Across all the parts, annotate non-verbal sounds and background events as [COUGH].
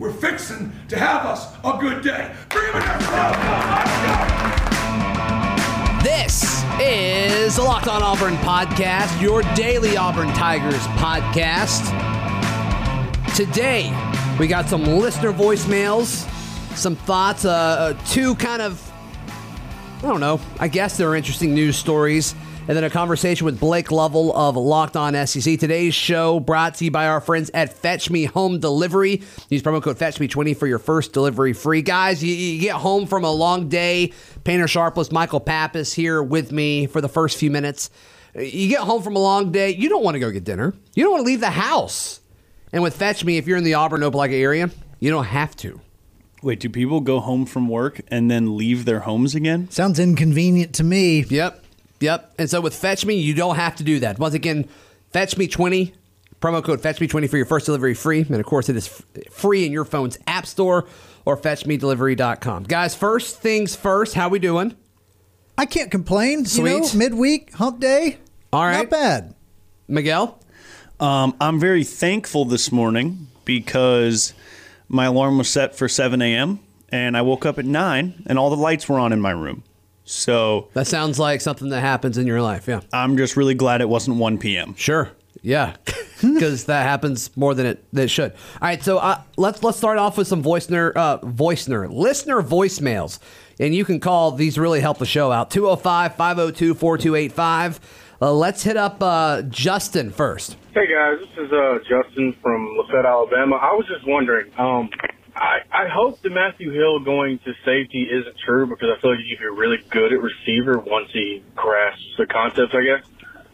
we're fixing to have us a good day. Bring. This is the Locked On Auburn podcast, your daily Auburn Tigers podcast. Today, we got some listener voicemails, some thoughts, uh, uh, two kind of, I don't know, I guess they're interesting news stories, and then a conversation with Blake Lovell of Locked On SEC. Today's show brought to you by our friends at Fetch Me Home Delivery. Use promo code FetchMe20 for your first delivery free. Guys, you, you get home from a long day. Painter Sharpless, Michael Pappas here with me for the first few minutes. You get home from a long day, you don't want to go get dinner. You don't want to leave the house. And with Fetch Me, if you're in the Auburn Opelika area, you don't have to. Wait, do people go home from work and then leave their homes again? Sounds inconvenient to me. Yep. Yep. And so with Fetch Me, you don't have to do that. Once again, Fetch Me 20, promo code Fetch Me 20 for your first delivery free. And of course, it is f- free in your phone's app store or fetchmedelivery.com. Guys, first things first, how we doing? I can't complain. Sweet. You know, midweek, hump day. All right. Not bad. Miguel? Um, I'm very thankful this morning because my alarm was set for 7 a.m. and I woke up at 9 and all the lights were on in my room. So That sounds like something that happens in your life. Yeah. I'm just really glad it wasn't 1 p.m. Sure. Yeah. [LAUGHS] Because that happens more than it, that it should. All right, so uh, let's let's start off with some voicener, uh, voicener, listener voicemails, and you can call these. Really help the show out. 205-502-4285. Uh, let's hit up uh, Justin first. Hey guys, this is uh, Justin from Lafayette, Alabama. I was just wondering. Um, I, I hope the Matthew Hill going to safety isn't true because I feel like he'd be really good at receiver once he grasps the concepts, I guess.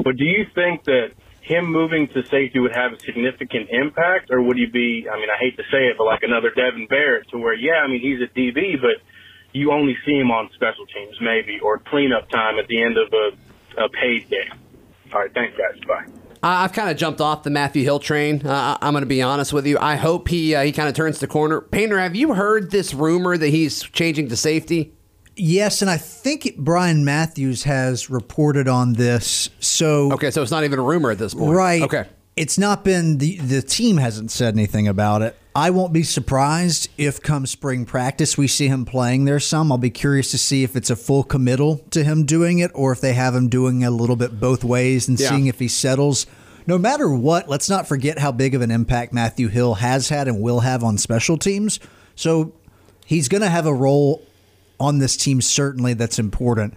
But do you think that him moving to safety would have a significant impact, or would he be? I mean, I hate to say it, but like another Devin Barrett, to where yeah, I mean he's a DB, but you only see him on special teams maybe or cleanup time at the end of a, a paid game. All right, thanks guys. Bye. I- I've kind of jumped off the Matthew Hill train. Uh, I'm going to be honest with you. I hope he uh, he kind of turns the corner. Painter, have you heard this rumor that he's changing to safety? Yes, and I think it- Brian Matthews has reported on this. So Okay, so it's not even a rumor at this point. right, Okay. It's not been the the team hasn't said anything about it. I won't be surprised if come spring practice we see him playing there some. I'll be curious to see if it's a full committal to him doing it or if they have him doing a little bit both ways and Yeah. seeing if he settles. No matter what, let's not forget how big of an impact Matthew Hill has had and will have on special teams. So he's going to have a role on this team certainly that's important.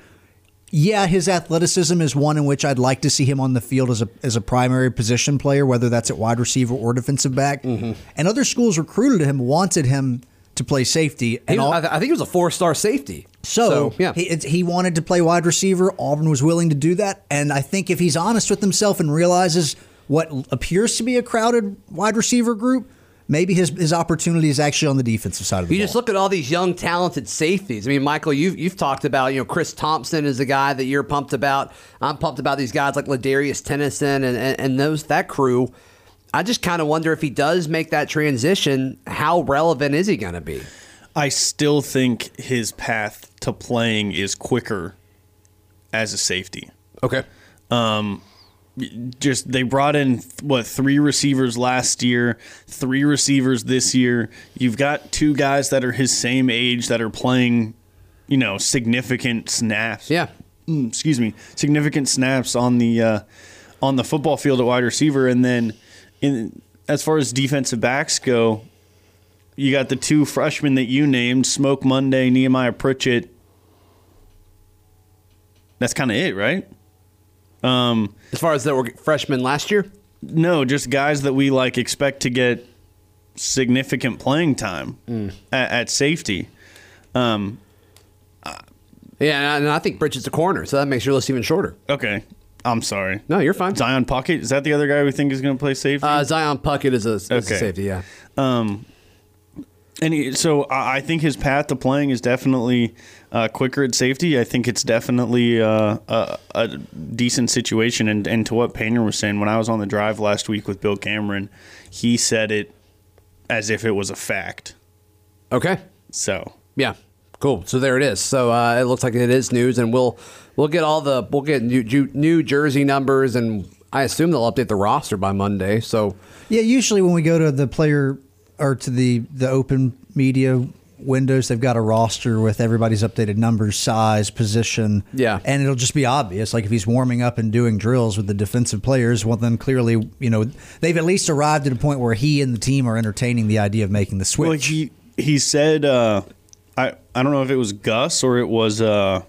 Yeah, his athleticism is one in which I'd like to see him on the field as a as a primary position player, whether that's at wide receiver or defensive back. Mm-hmm. And other schools recruited him, wanted him to play safety, and was- I, th- I think he was a four star safety. so, yeah. he, it's, he wanted to play wide receiver. Auburn was willing to do that, and I think if he's honest with himself and realizes what appears to be a crowded wide receiver group, maybe his his opportunity is actually on the defensive side of the You ball. just look at all these young, talented safeties. I mean, Michael, you've you've talked about you know Chris Thompson is a guy that you're pumped about. I'm pumped about these guys like Ladarius Tennison and, and, and those that crew. I just kind of wonder if he does make that transition, how relevant is he going to be? I still think his path to playing is quicker as a safety. Okay. Um, just they brought in what three receivers last year, three receivers this year. You've got two guys that are his same age that are playing, you know, significant snaps. Yeah. Mm, excuse me, significant snaps on the uh, on the football field at wide receiver, and then in as far as defensive backs go, you got the two freshmen that you named, Smoke Monday, Nehemiah Pritchett. That's kind of it, right? As far as that were freshmen last year, No, just guys that we like expect to get significant playing time at, at safety. Um, yeah, and I think Bridget's a corner, so that makes your list even shorter. okay, I'm sorry. No, you're fine. Zion Puckett is that the other guy we think is going to play safety? Uh, Zion Puckett is a, is a Okay. safety. Yeah. And he, so I I think his path to playing is definitely uh, quicker at safety. I think it's definitely uh, a, a decent situation. And, and to what Painter was saying, when I was on the drive last week with Bill Cameron, he said it as if it was a fact. Okay. So Yeah. Cool. So there it is. So uh, it looks like it is news, and we'll we'll get all the we'll get new, new jersey numbers, and I assume they'll update the roster by Monday. So Yeah, usually when we go to the player or to the the open media windows, they've got a roster with everybody's updated numbers, size, position. Yeah. And it'll just be obvious. Like if he's warming up and doing drills with the defensive players, well, then clearly, you know, they've at least arrived at a point where he and the team are entertaining the idea of making the switch. Well, he he said, uh, I I don't know if it was Gus or it was uh,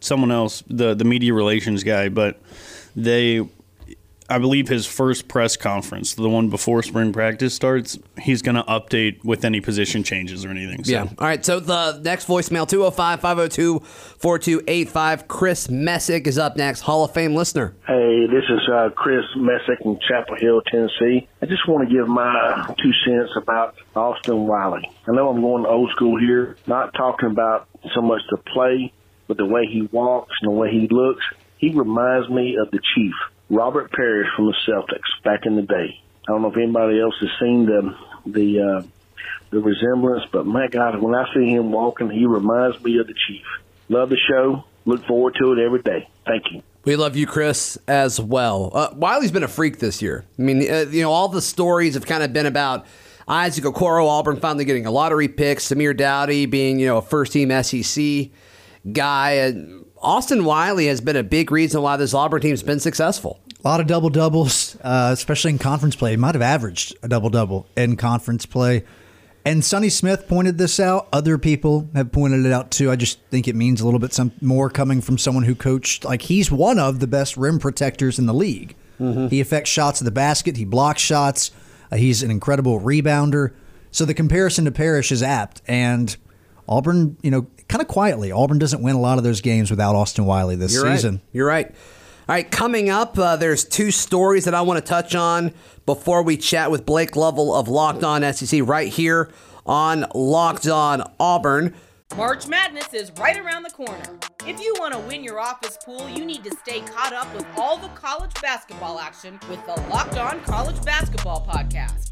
someone else, the the media relations guy, but they. I believe his first press conference, the one before spring practice starts, he's going to update with any position changes or anything. So. Yeah. All right. So the next voicemail 205 502 4285. Chris Messick is up next, Hall of Fame listener. Hey, this is uh, Chris Messick from Chapel Hill, Tennessee. I just want to give my two cents about Austin Wiley. I know I'm going old school here, not talking about so much the play, but the way he walks and the way he looks. He reminds me of the Chief, Robert Parish from the Celtics back in the day. I don't know if anybody else has seen the the uh, the resemblance, but my God, when I see him walking, he reminds me of the Chief. Love the show. Look forward to it every day. Thank you. We love you, Chris, as well. Uh, Wiley's been a freak this year. I mean, uh, you know, all the stories have kind of been about Isaac Okoro, Auburn finally getting a lottery pick, Samir Doughty being, you know, a first team SEC guy. Austin Wiley has been a big reason why this Auburn team's been successful. A lot of double doubles, uh, especially in conference play. He might have averaged a double double in conference play. And Sonny Smith pointed this out. Other people have pointed it out too. I just think it means a little bit some more coming from someone who coached. Like he's one of the best rim protectors in the league. He affects shots at the basket. He blocks shots. Uh, he's an incredible rebounder. So the comparison to Parish is apt. And Auburn, you know, kind of quietly, Auburn doesn't win a lot of those games without Austin Wiley this You're season. right. You're right. All right, coming up, uh, there's two stories that I want to touch on before we chat with Blake Lovell of Locked On SEC right here on Locked On Auburn. March Madness is right around the corner. If you want to win your office pool, you need to stay caught up with all the college basketball action with the Locked On College Basketball Podcast.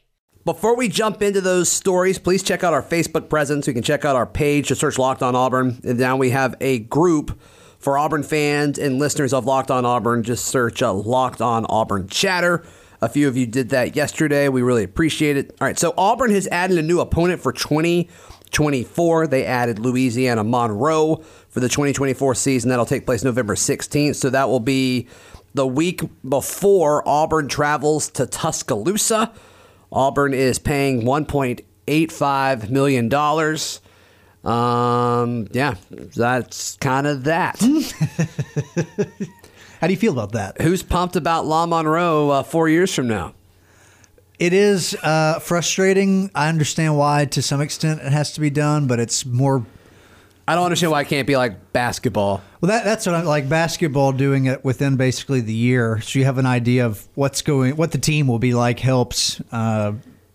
Before we jump into those stories, please check out our Facebook presence. You can check out our page to search Locked On Auburn. And now we have a group for Auburn fans and listeners of Locked On Auburn. Just search uh, Locked On Auburn Chatter. A few of you did that yesterday. We really appreciate it. All right, so Auburn has added a new opponent for 2024. They added Louisiana Monroe for the 2024 season. That'll take place November 16th. So that will be the week before Auburn travels to Tuscaloosa. Auburn is paying $1.85 million. Um, yeah, that's kind of that. [LAUGHS] How do you feel about that? Who's pumped about La Monroe uh, four years from now? It is uh, frustrating. I understand why, to some extent, it has to be done, but it's more. I don't understand why it can't be like basketball. Well, that, that's what I like basketball doing it within basically the year, so you have an idea of what's going, what the team will be like helps, uh,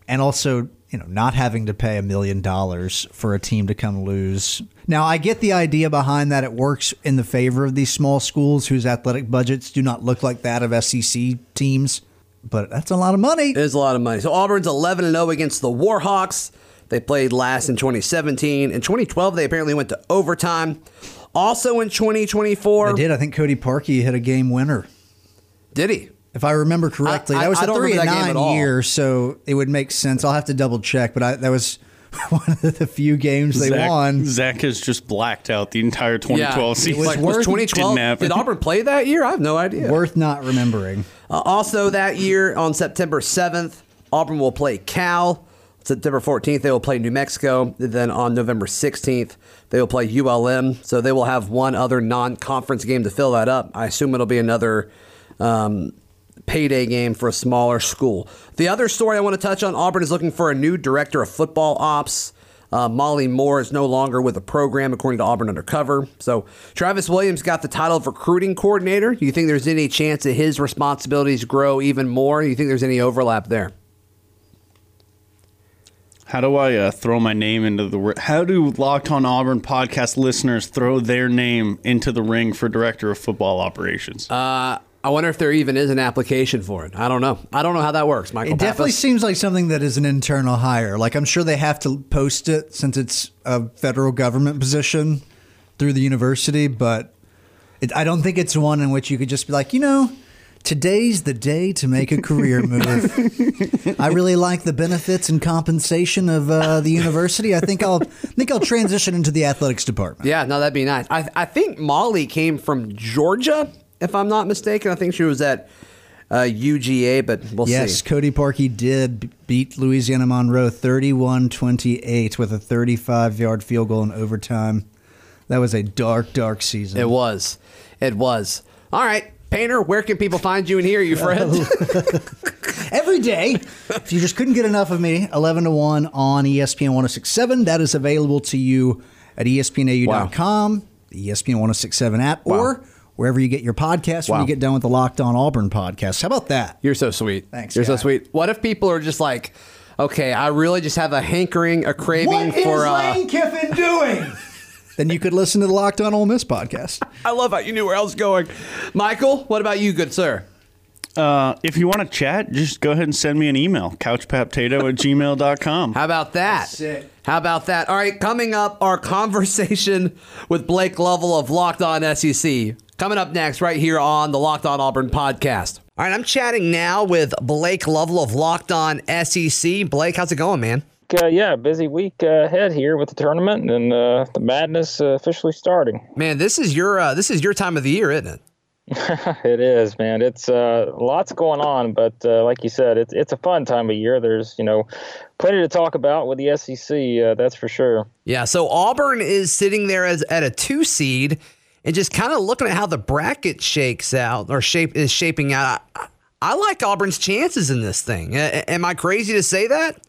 and also you know not having to pay a million dollars for a team to come lose. Now, I get the idea behind that; it works in the favor of these small schools whose athletic budgets do not look like that of SEC teams. But that's a lot of money. It is a lot of money. So Auburn's 11 and 0 against the Warhawks. They played last in 2017. In 2012, they apparently went to overtime. Also in 2024, They did. I think Cody Parkey hit a game winner. did he? If I remember correctly, I- that was I a don't three and remember that game nine at year, so it would make sense. I'll have to double check, but I, that was [LAUGHS] one of the few games they Zach, won. Zach has just blacked out the entire 2012 season. was Like, was worth- 2012. [LAUGHS] Didn't. Did Auburn play that year? I have no idea. Worth not remembering. Uh, also, that year on September 7th, Auburn will play Cal. September 14th, they will play New Mexico. Then on November 16th, they will play ULM. So they will have one other non conference game to fill that up. I assume it'll be another um, payday game for a smaller school. The other story I want to touch on Auburn is looking for a new director of football ops. Uh, Molly Moore is no longer with the program, according to Auburn Undercover. So Travis Williams got the title of recruiting coordinator. Do you think there's any chance that his responsibilities grow even more? Do you think there's any overlap there? How do I uh, throw my name into the? ri- How do Locked On Auburn podcast listeners throw their name into the ring for director of football operations? Uh, I wonder if there even is an application for it. I don't know. I don't know how that works, Michael. It definitely seems like something that is an internal hire. Like I'm sure they have to post it since it's a federal government position through the university, but it, I don't think it's one in which you could just be like, you know, today's the day to make a career move. [LAUGHS] I really like the benefits and compensation of uh, the university. I think I'll I think I'll transition into the athletics department. Yeah, no, that'd be nice. I, I think Molly came from Georgia, if I'm not mistaken. I think she was at uh, UGA, but we'll Yes, see. Yes, Cody Parkey did beat Louisiana Monroe 31 28 with a 35 yard field goal in overtime. That was a dark, dark season. It was. It was. All right, Painter, where can people find you and hear you, friend? [LAUGHS] Every day, if you just couldn't get enough of me, 11 to 1 on ESPN 1067. That is available to you at ESPNAU.com, the E ESPN 1067 app, or wherever you get your podcasts when you get done with the Locked On Auburn podcast. How about that? You're so sweet. Thanks, You're so sweet. What if people are just like, okay, I really just have a hankering, a craving for. what is Uh, Kiffin doing? Then you could listen to the Locked On Ole Miss podcast. I love how you knew where I was going. Michael, what about you, good sir? Uh, if you want to chat, just go ahead and send me an email, couchpaptato at gmail.com. How about that? How about that? All right, coming up, our conversation with Blake Lovell of Locked On SEC. Coming up next, right here on the Locked On Auburn podcast. All right, I'm chatting now with Blake Lovell of Locked On SEC. Blake, how's it going, man? Uh, yeah, busy week uh, ahead here with the tournament and uh, the madness uh, officially starting. Man, this is your uh, this is your time of the year, isn't it? [LAUGHS] it is, man. It's uh, lots going on, but uh, like you said, it's it's a fun time of year. There's you know plenty to talk about with the SEC. Uh, that's for sure. Yeah, so Auburn is sitting there as at a two seed, and just kind of looking at how the bracket shakes out or shape is shaping out. I, I like Auburn's chances in this thing. A- am I crazy to say that?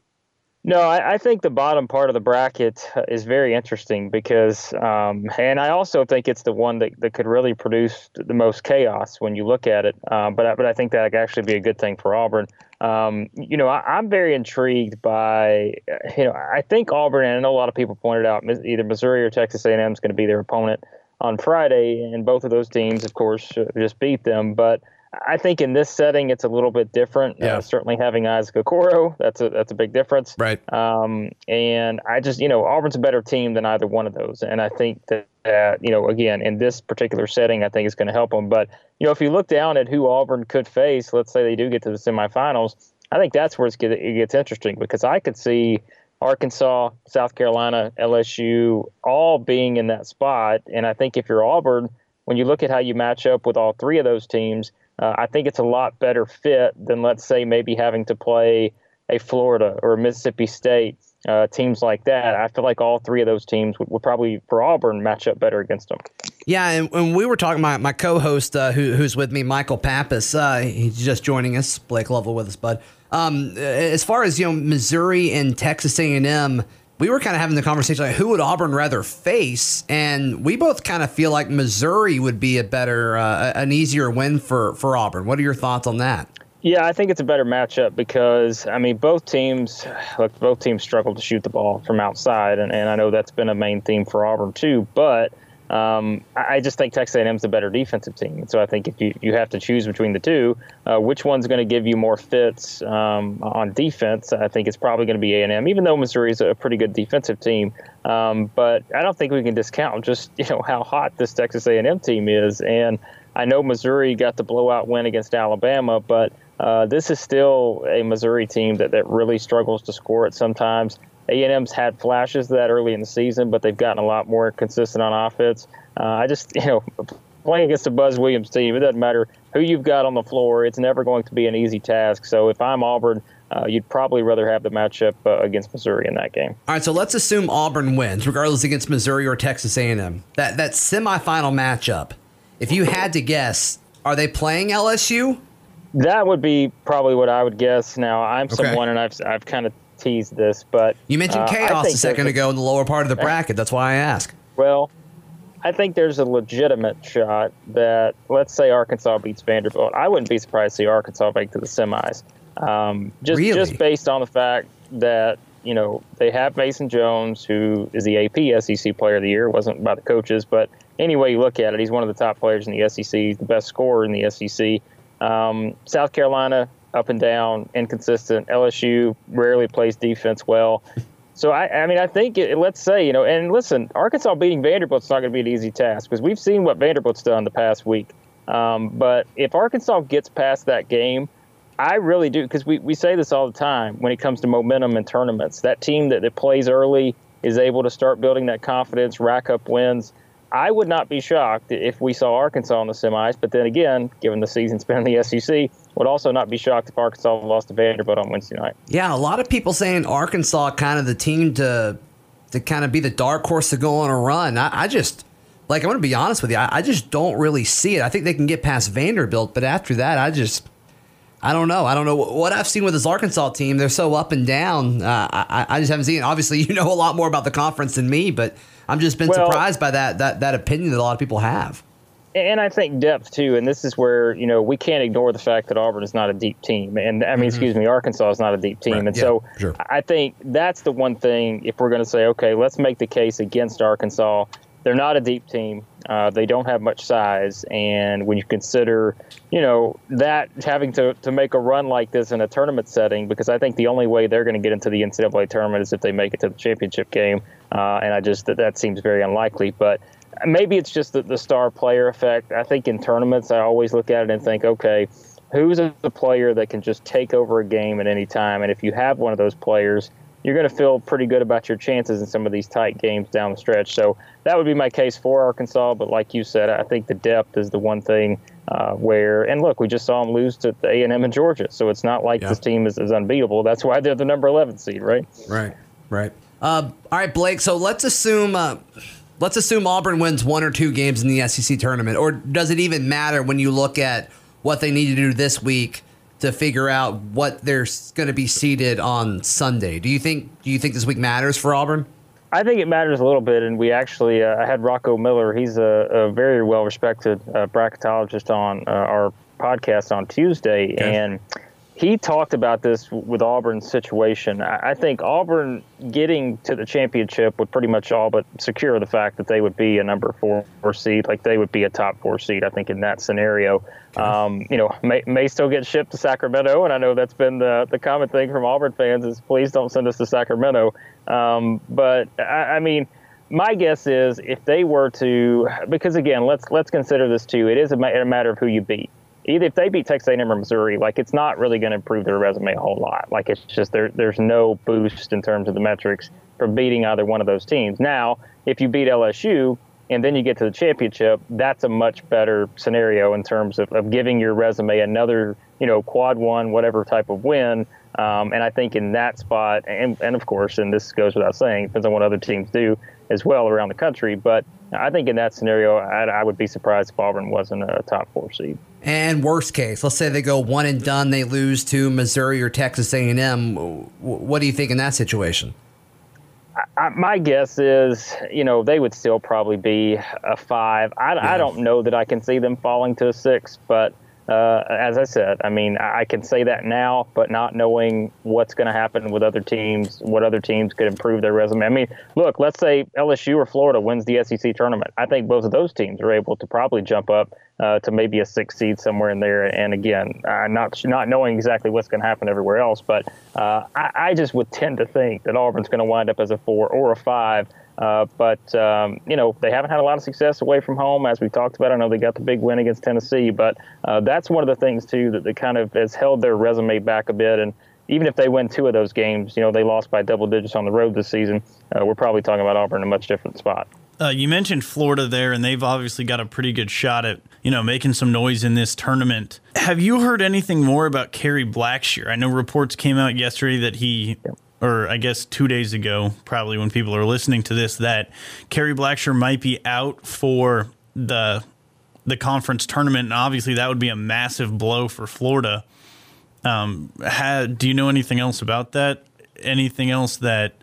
No, I, I think the bottom part of the bracket is very interesting because, um, and I also think it's the one that, that could really produce the most chaos when you look at it. Um, but I, but I think that could actually be a good thing for Auburn. Um, you know, I, I'm very intrigued by, you know, I think Auburn, and I know a lot of people pointed out either Missouri or Texas A&M is going to be their opponent on Friday, and both of those teams, of course, just beat them. But I think in this setting, it's a little bit different. Yeah. Uh, certainly having Isaac Okoro, that's a that's a big difference. Right. Um, and I just, you know, Auburn's a better team than either one of those. And I think that, uh, you know, again, in this particular setting, I think it's going to help them. But, you know, if you look down at who Auburn could face, let's say they do get to the semifinals, I think that's where it's get, it gets interesting because I could see Arkansas, South Carolina, LSU all being in that spot. And I think if you're Auburn, when you look at how you match up with all three of those teams, uh, I think it's a lot better fit than, let's say, maybe having to play a Florida or Mississippi State, uh, teams like that. I feel like all three of those teams would, would probably, for Auburn, match up better against them. Yeah, and when we were talking, my, my co-host uh, who, who's with me, Michael Pappas, uh, he's just joining us. Blake Lovell with us, bud. Um, as far as you know, Missouri and Texas A&M, we were kind of having the conversation like who would Auburn rather face, and we both kind of feel like Missouri would be a better, uh, an easier win for for Auburn. What are your thoughts on that? Yeah, I think it's a better matchup because I mean both teams look both teams struggle to shoot the ball from outside, and, and I know that's been a main theme for Auburn too. But um, I just think Texas A&M is a better defensive team, so I think if you, you have to choose between the two, uh, which one's going to give you more fits um, on defense? I think it's probably going to be A&M, even though Missouri's a pretty good defensive team. Um, but I don't think we can discount just [LAUGHS] you know how hot this Texas A&M team is, and I know Missouri got the blowout win against Alabama, but uh, this is still a Missouri team that, that really struggles to score it sometimes. A&M's had flashes of that early in the season, but they've gotten a lot more consistent on offense. Uh, I just, you know, playing against a Buzz Williams team, it doesn't matter who you've got on the floor. It's never going to be an easy task. So if I'm Auburn, uh, you'd probably rather have the matchup uh, against Missouri in that game. All right, so let's assume Auburn wins, regardless against Missouri or Texas A&M. That that semifinal matchup. If you had to guess, are they playing LSU? That would be probably what I would guess. Now, I'm Okay. someone, and I've, I've kind of teased this, but You mentioned uh, chaos a second ago in the lower part of the [LAUGHS] bracket. That's why I ask. Well, I think there's a legitimate shot that, let's say, Arkansas beats Vanderbilt. I wouldn't be surprised to see Arkansas make to the semis. Um, just Really? just based on the fact that you know, they have Mason Jones, who is the AP SEC Player of the Year. It wasn't by the coaches, but anyway you look at it, he's one of the top players in the SEC. The best scorer in the SEC. Um, South Carolina, up and down, inconsistent. LSU rarely plays defense well. So I, I mean, I think it, let's say you know, and listen, Arkansas beating Vanderbilt's not going to be an easy task because we've seen what Vanderbilt's done the past week. Um, but if Arkansas gets past that game, I really do because we, we say this all the time when it comes to momentum in tournaments. That team that, that plays early is able to start building that confidence, rack up wins. I would not be shocked if we saw Arkansas in the semis, but then again, given the season spent in the SEC, would also not be shocked if Arkansas lost to Vanderbilt on Wednesday night. Yeah, a lot of people saying Arkansas kind of the team to to kind of be the dark horse to go on a run. I, I just like I'm going to be honest with you. I, I, just don't really see it. I think they can get past Vanderbilt, but after that, I just I don't know. I don't know what I've seen with this Arkansas team. They're so up and down. Uh, I, I just haven't seen. It. Obviously, [LAUGHS] you know a lot more about the conference than me, but I'm just been well, surprised by that that that opinion that a lot of people have. And I think depth too, and this is where you know we can't ignore the fact that Auburn is not a deep team, and I mean, mm-hmm. excuse me, Arkansas is not a deep team, right. and yeah, so sure. I think that's the one thing. If we're going to say, okay, let's make the case against Arkansas, they're not a deep team. Uh, they don't have much size, and when you consider, you know, that having to, to make a run like this in a tournament setting, because I think the only way they're going to get into the NCAA tournament is if they make it to the championship game, uh, and I just that that seems very unlikely. But maybe it's just the, the star player effect. I think in tournaments, I always look at it and think, okay, who's a player that can just take over a game at any time? And if you have one of those players, you're going to feel pretty good about your chances in some of these tight games down the stretch. So that would be my case for Arkansas. But like you said, I think the depth is the one thing uh, where, and look, we just saw them lose to A and M and Georgia, so it's not like yeah. this team is, is, unbeatable. That's why they're the number 11 seed, right? Right, right. Uh, all right, Blake. So let's assume. Uh, let's assume Auburn wins one or two games in the SEC tournament, or does it even matter when you look at what they need to do this week to figure out what they're going to be seated on Sunday. Do you think do you think this week matters for Auburn? I think it matters a little bit, and we actually uh, I had Rocco Miller. He's a, a very well respected uh, bracketologist on uh, our podcast on Tuesday, okay. and he talked about this with Auburn's situation. I think Auburn getting to the championship would pretty much all but secure the fact that they would be a number four, four seed, like they would be a top four seed. I think in that scenario, um, you know, may, may still get shipped to Sacramento, and I know that's been the the common thing from Auburn fans is please don't send us to Sacramento. Um, but I, I mean my guess is if they were to because again let's let's consider this too it is a, a matter of who you beat if they beat Texas A&M or Missouri, like it's not really going to improve their resume a whole lot. Like it's just there, there's no boost in terms of the metrics for beating either one of those teams. Now, if you beat LSU and then you get to the championship, that's a much better scenario in terms of, of giving your resume another, you know, quad one, whatever type of win. Um, and I think in that spot, and, and of course, and this goes without saying, depends on what other teams do as well around the country. But I think in that scenario, I, I would be surprised if Auburn wasn't a top four seed. And worst case, let's say they go one and done, they lose to Missouri or Texas A&M. What do you think in that situation? I, my guess is, you know, they would still probably be a five. I, yeah. I don't know that I can see them falling to a six, but – uh, as I said, I mean, I can say that now, but not knowing what's going to happen with other teams, what other teams could improve their resume. I mean, look, let's say LSU or Florida wins the SEC tournament. I think both of those teams are able to probably jump up uh, to maybe a six seed somewhere in there. And again, not not knowing exactly what's going to happen everywhere else, but uh, I, I just would tend to think that Auburn's going to wind up as a four or a five uh, but um, you know they haven't had a lot of success away from home, as we talked about. I know they got the big win against Tennessee, but uh, that's one of the things too that, that kind of has held their resume back a bit. And even if they win two of those games, you know they lost by double digits on the road this season. Uh, we're probably talking about Auburn in a much different spot. Uh, you mentioned Florida there, and they've obviously got a pretty good shot at you know making some noise in this tournament. Have you heard anything more about Kerry Blackshear? I know reports came out yesterday that he or I guess two days ago, probably when people are listening to this, that Kerry Blackshear might be out for the the conference tournament, and obviously that would be a massive blow for Florida. Um, do you know anything else about that? Anything else that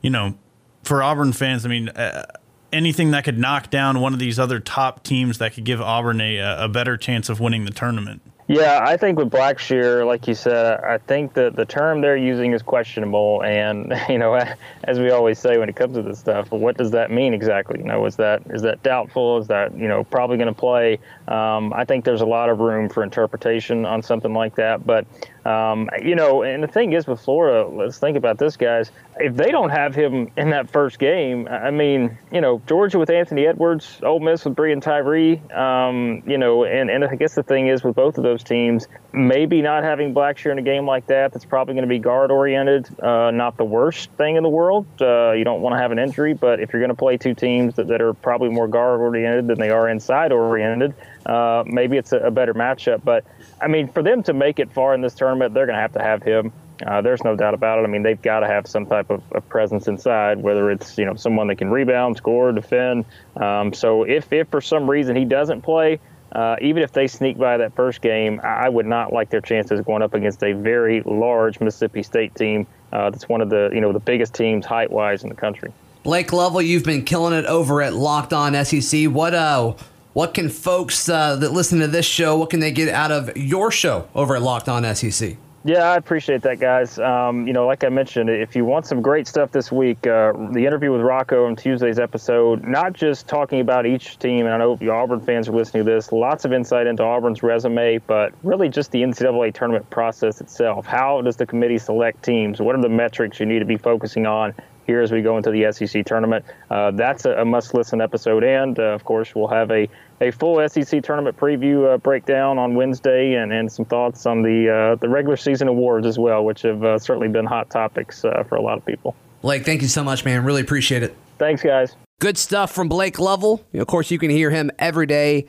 you know for Auburn fans? I mean, uh, anything that could knock down one of these other top teams that could give Auburn a, a better chance of winning the tournament. Yeah, I think with Blackshear, like you said, I think that the term they're using is questionable. And [LAUGHS] you know, [LAUGHS] as we always say when it comes to this stuff, what does that mean exactly? You know, is that is that doubtful? Is that you know probably going to play? Um, I think there's a lot of room for interpretation on something like that. But um, you know, and the thing is with Florida, let's think about this, guys. If they don't have him in that first game, I mean, you know, Georgia with Anthony Edwards, Ole Miss with Breein Tyree, um, you know, and, and I guess the thing is with both of those teams, maybe not having Blackshear in a game like that, that's probably going to be guard oriented, uh, not the worst thing in the world. Uh, you don't want to have an injury, but if you're going to play two teams that, that are probably more guard oriented than they are inside oriented, uh, maybe it's a, a better matchup. But I mean, for them to make it far in this tournament, they're going to have to have him. Uh, there's no doubt about it. I mean, they've got to have some type of, of, presence inside, whether it's you know someone that can rebound, score, defend. Um, so if if for some reason he doesn't play, uh, even if they sneak by that first game, I would not like their chances going up against a very large Mississippi State team. Uh, that's one of the you know the biggest teams height wise in the country. Blake Lovell, you've been killing it over at Locked On SEC. What uh what can folks uh, that listen to this show, what can they get out of your show over at Locked On SEC? Yeah, I appreciate that, guys. Um, you know, like I mentioned, if you want some great stuff this week, uh, the interview with Rocco on Tuesday's episode, not just talking about each team, and I know you Auburn fans are listening to this, lots of insight into Auburn's resume, but really just the NCAA tournament process itself. How does the committee select teams? What are the metrics you need to be focusing on here as we go into the SEC tournament. Uh, that's a, a must listen episode. And uh, of course, we'll have a, a full SEC tournament preview uh, breakdown on Wednesday and, and some thoughts on the, uh, the regular season awards as well, which have uh, certainly been hot topics uh, for a lot of people. Blake, thank you so much, man. Really appreciate it. Thanks, guys. Good stuff from Blake Lovell. Of course, you can hear him every day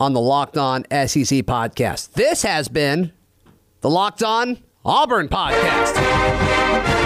on the Locked On SEC podcast. This has been the Locked On Auburn podcast.